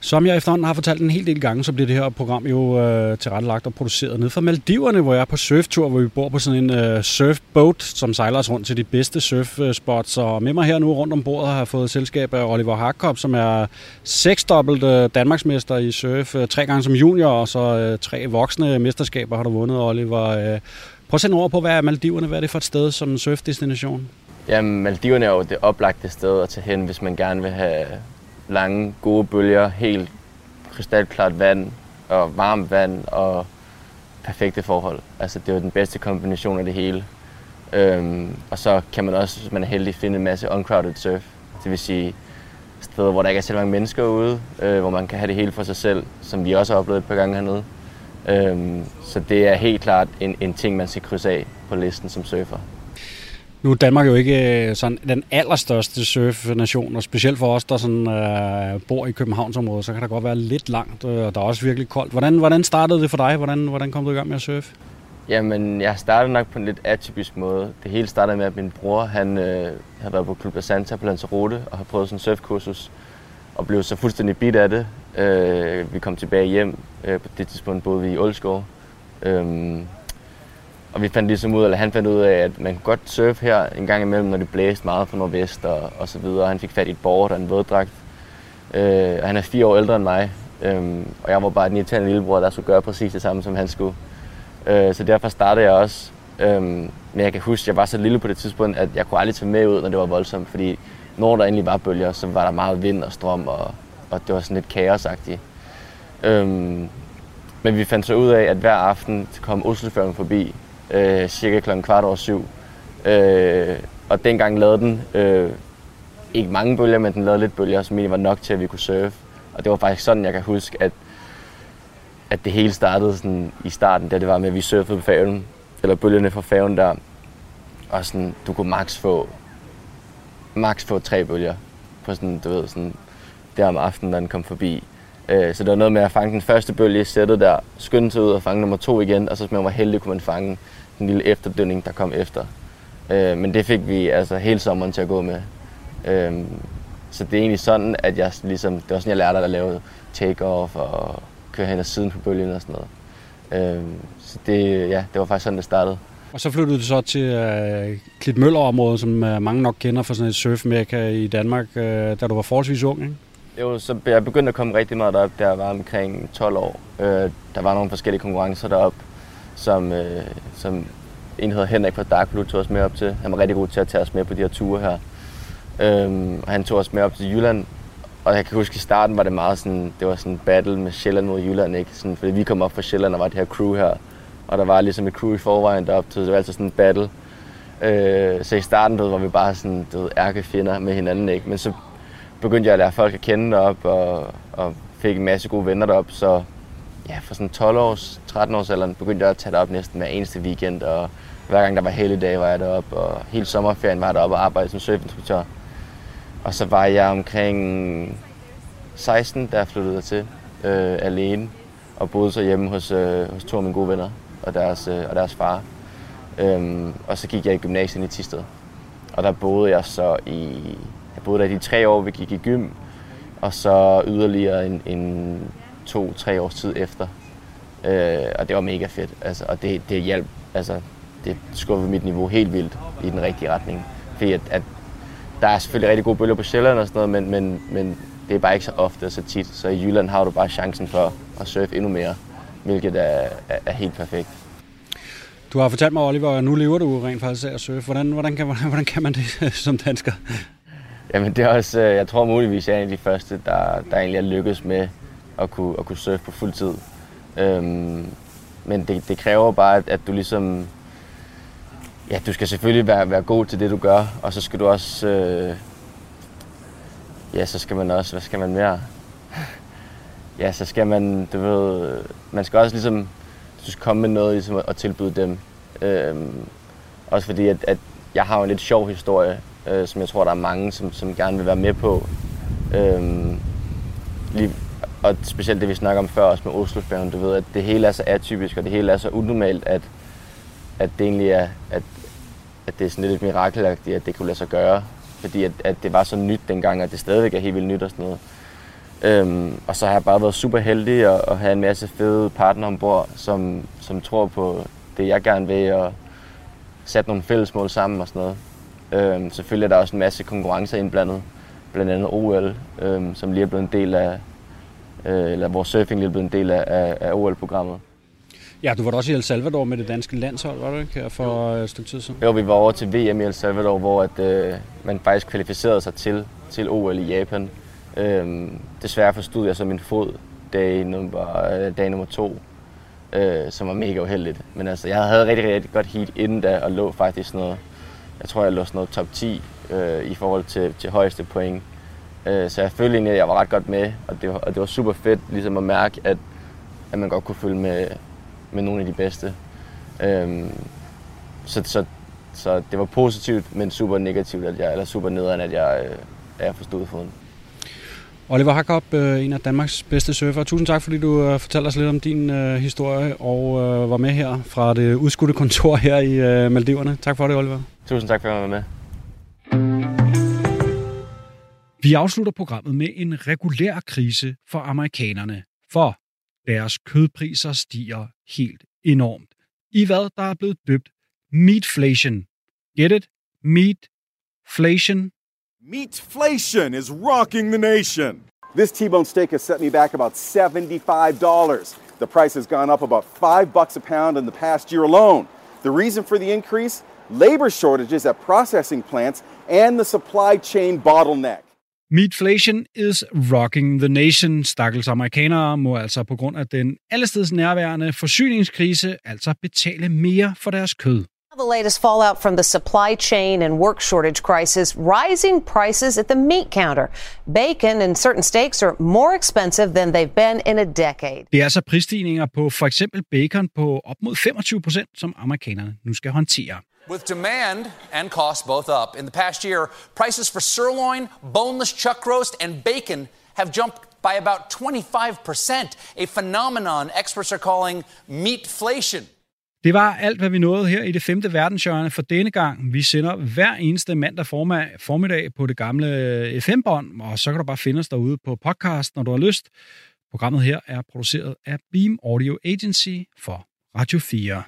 Som jeg efterhånden har fortalt en hel del gange, så bliver det her program jo øh, tilrettelagt og produceret ned fra Maldiverne, hvor jeg er på surftur, hvor vi bor på sådan en øh, surfboat, som sejler os rundt til de bedste surfspots. Og med mig her nu rundt om bordet har jeg fået selskab af Oliver Harkop, som er seksdobbelt øh, Danmarksmester i surf, øh, tre gange som junior, og så øh, tre voksne mesterskaber har du vundet, Oliver. Øh, prøv at sende ord på, hvad er Maldiverne? Hvad er det for et sted som surfdestination? Jamen, Maldiverne er jo det oplagte sted at tage hen, hvis man gerne vil have lange, gode bølger, helt krystalklart vand og varmt vand og perfekte forhold. Altså det var den bedste kombination af det hele. Øhm, og så kan man også, hvis man er heldig, finde en masse uncrowded surf. Det vil sige steder, hvor der ikke er så mange mennesker ude, øh, hvor man kan have det hele for sig selv, som vi også har oplevet et par gange hernede. Øhm, så det er helt klart en, en ting, man skal krydse af på listen som surfer. Nu er Danmark jo ikke øh, sådan den allerstørste surfnation, og specielt for os, der sådan, øh, bor i Københavnsområdet, så kan der godt være lidt langt, øh, og der er også virkelig koldt. Hvordan, hvordan startede det for dig? Hvordan, hvordan kom du i gang med at surfe? Jamen, jeg startede nok på en lidt atypisk måde. Det hele startede med, at min bror han, øh, havde været på Club Santa på Lanzarote og har prøvet sådan en surfkursus og blev så fuldstændig bit af det. Øh, vi kom tilbage hjem. Øh, på det tidspunkt boede vi i Ålskov. Øh, og vi fandt ligesom ud, eller han fandt ud af, at man kunne godt surfe her en gang imellem, når det blæste meget fra nordvest og, og så videre. Han fik fat i et board og en våddragt. Øh, og han er fire år ældre end mig. Øh, og jeg var bare den irriterende lillebror, der skulle gøre præcis det samme, som han skulle. Øh, så derfor startede jeg også. Øh, men jeg kan huske, at jeg var så lille på det tidspunkt, at jeg kunne aldrig tage med ud, når det var voldsomt. Fordi når der endelig var bølger, så var der meget vind og strøm, og, og det var sådan lidt kaosagtigt. Øh, men vi fandt så ud af, at hver aften kom Osloføren forbi, øh, cirka kl. kvart over syv. Øh, og dengang lavede den øh, ikke mange bølger, men den lavede lidt bølger, som egentlig var nok til, at vi kunne surfe. Og det var faktisk sådan, jeg kan huske, at, at det hele startede sådan i starten, da det var med, at vi surfede på færgen, eller bølgerne fra færgen der. Og sådan, du kunne max få, max få tre bølger på sådan, du ved, sådan, der om aftenen, når den kom forbi. Øh, så det var noget med at fange den første bølge i sættet der, skynde sig ud og fange nummer to igen, og så hvis man var heldig, kunne man fange den lille efterdønning, der kom efter. Øh, men det fik vi altså hele sommeren til at gå med. Øh, så det er egentlig sådan, at jeg ligesom, det var sådan, jeg lærte at lave take-off og køre hen ad siden på bølgen og sådan noget. Øh, så det, ja, det var faktisk sådan, det startede. Og så flyttede du så til uh, Klitmøller-området, som uh, mange nok kender fra sådan et surfmekka i Danmark, uh, da du var forholdsvis ung, ikke? Jo, så jeg begyndte at komme rigtig meget derop, da jeg var omkring 12 år. Øh, der var nogle forskellige konkurrencer derop, som, øh, som en hedder Henrik fra Dark Blue tog os med op til. Han var rigtig god til at tage os med på de her ture her. Øhm, og han tog os med op til Jylland. Og jeg kan huske, at i starten var det meget sådan, det var sådan en battle med Sjælland mod Jylland, ikke? Sådan, fordi vi kom op fra Sjælland og var det her crew her. Og der var ligesom et crew i forvejen derop, så det var altid sådan en battle. Øh, så i starten var vi bare sådan, du ved, ærkefjender med hinanden, ikke? Men så begyndte jeg at lære folk at kende derop og, og fik en masse gode venner derop. Så ja, for sådan 12 års, 13 års alderen begyndte jeg at tage derop næsten hver eneste weekend. Og hver gang der var helligdag, var jeg deroppe. Og hele sommerferien var jeg deroppe og arbejdede som surfinstruktør. Og så var jeg omkring 16, da jeg flyttede til øh, alene. Og boede så hjemme hos, øh, hos to af mine gode venner og deres, øh, og deres far. Øhm, og så gik jeg i gymnasiet i Tisted. Og der boede jeg så i jeg boede der i de tre år, vi gik i gym, og så yderligere en, en to-tre års tid efter. Øh, og det var mega fedt, altså, og det, det hjalp, altså, det skubbede mit niveau helt vildt i den rigtige retning. Fordi at, at der er selvfølgelig rigtig gode bølger på Sjælland og sådan noget, men, men, men det er bare ikke så ofte og så tit. Så i Jylland har du bare chancen for at surfe endnu mere, hvilket er, er, er helt perfekt. Du har fortalt mig, Oliver, at nu lever du rent faktisk af at surfe. Hvordan, hvordan, kan, hvordan kan man det som dansker? Jamen det er også, øh, jeg tror muligvis, jeg er en af de første, der, der egentlig er lykkedes med at kunne, at kunne surfe på fuld tid. Øhm, men det, det kræver bare, at, at du ligesom... Ja, du skal selvfølgelig være, være god til det, du gør, og så skal du også... Øh, ja, så skal man også... Hvad skal man mere? ja, så skal man, du ved... Man skal også ligesom... Du skal komme med noget ligesom, at tilbyde dem. Øhm, også fordi, at, at jeg har jo en lidt sjov historie øh, som jeg tror, der er mange, som, som gerne vil være med på. Øhm, lige, og specielt det, vi snakker om før også med Oslofærgen, du ved, at det hele er så atypisk, og det hele er så unormalt, at, at det egentlig er, at, at det er sådan lidt et mirakelagtigt, at det kunne lade sig gøre. Fordi at, at det var så nyt dengang, og det stadigvæk er helt vildt nyt og sådan noget. Øhm, og så har jeg bare været super heldig at, at have en masse fede partner ombord, som, som tror på det, jeg gerne vil, og sat nogle fælles mål sammen og sådan noget. Øhm, selvfølgelig er der også en masse konkurrencer indblandet, blandt andet OL, øhm, som lige er blevet en del af, øh, eller vores surfing lige blevet en del af, af, af OL-programmet. Ja, du var også i El Salvador med det danske landshold, var du ikke, for et stykke tid siden? Jo, vi var over til VM i El Salvador, hvor at, øh, man faktisk kvalificerede sig til, til OL i Japan. Øhm, desværre forstod jeg så min fod dag nummer, øh, dag nummer to, øh, som var mega uheldigt. Men altså, jeg havde rigtig, rigtig godt heat inden da, og lå faktisk noget jeg tror, jeg lå sådan noget top 10 øh, i forhold til, til højeste point. Øh, så jeg følte egentlig, at jeg var ret godt med, og det var, og det var super fedt ligesom at mærke, at, at man godt kunne følge med, med nogle af de bedste. Øhm, så, så, så det var positivt, men super negativt, at jeg, eller super nederen, at jeg, øh, at jeg forstod foden. Oliver Hakkop, øh, en af Danmarks bedste surfer. Tusind tak, fordi du øh, fortalte os lidt om din uh, historie og uh, var med her fra det udskudte kontor her i uh, Maldiverne. Tak for det, Oliver. Tusind tak for at være med. Vi afslutter programmet med en regulær krise for amerikanerne, for deres kødpriser stiger helt enormt. I hvad der er blevet døbt meatflation. Get it? Meatflation. Meatflation is rocking the nation. This T-bone steak has set me back about $75. The price has gone up about 5 bucks a pound in the past year alone. The reason for the increase? Labor shortages at processing plants and the supply chain bottleneck. Meatflation is rocking the nation. Stakkels amerikanere må altså på grund af den allesteds nærværende forsyningskrise altså betale mere for deres kød. The latest fallout from the supply chain and work shortage crisis, rising prices at the meat counter. Bacon and certain steaks are more expensive than they've been in a decade. Det er altså prisstigninger på for eksempel bacon på op mod 25 procent, som amerikanerne nu skal håndtere. With demand and cost both up in the past year, prices for sirloin, boneless chuck roast, and bacon have jumped by about 25%, a phenomenon experts are calling meatflation. Det var alt, hvad vi nåede her i det femte verdenshjørne for denne gang. Vi sender hver eneste mandag formiddag på det gamle øh, FM-bånd, og så kan du bare finde os derude på podcast, når du har lyst. Programmet her er produceret af Beam Audio Agency for Radio 4.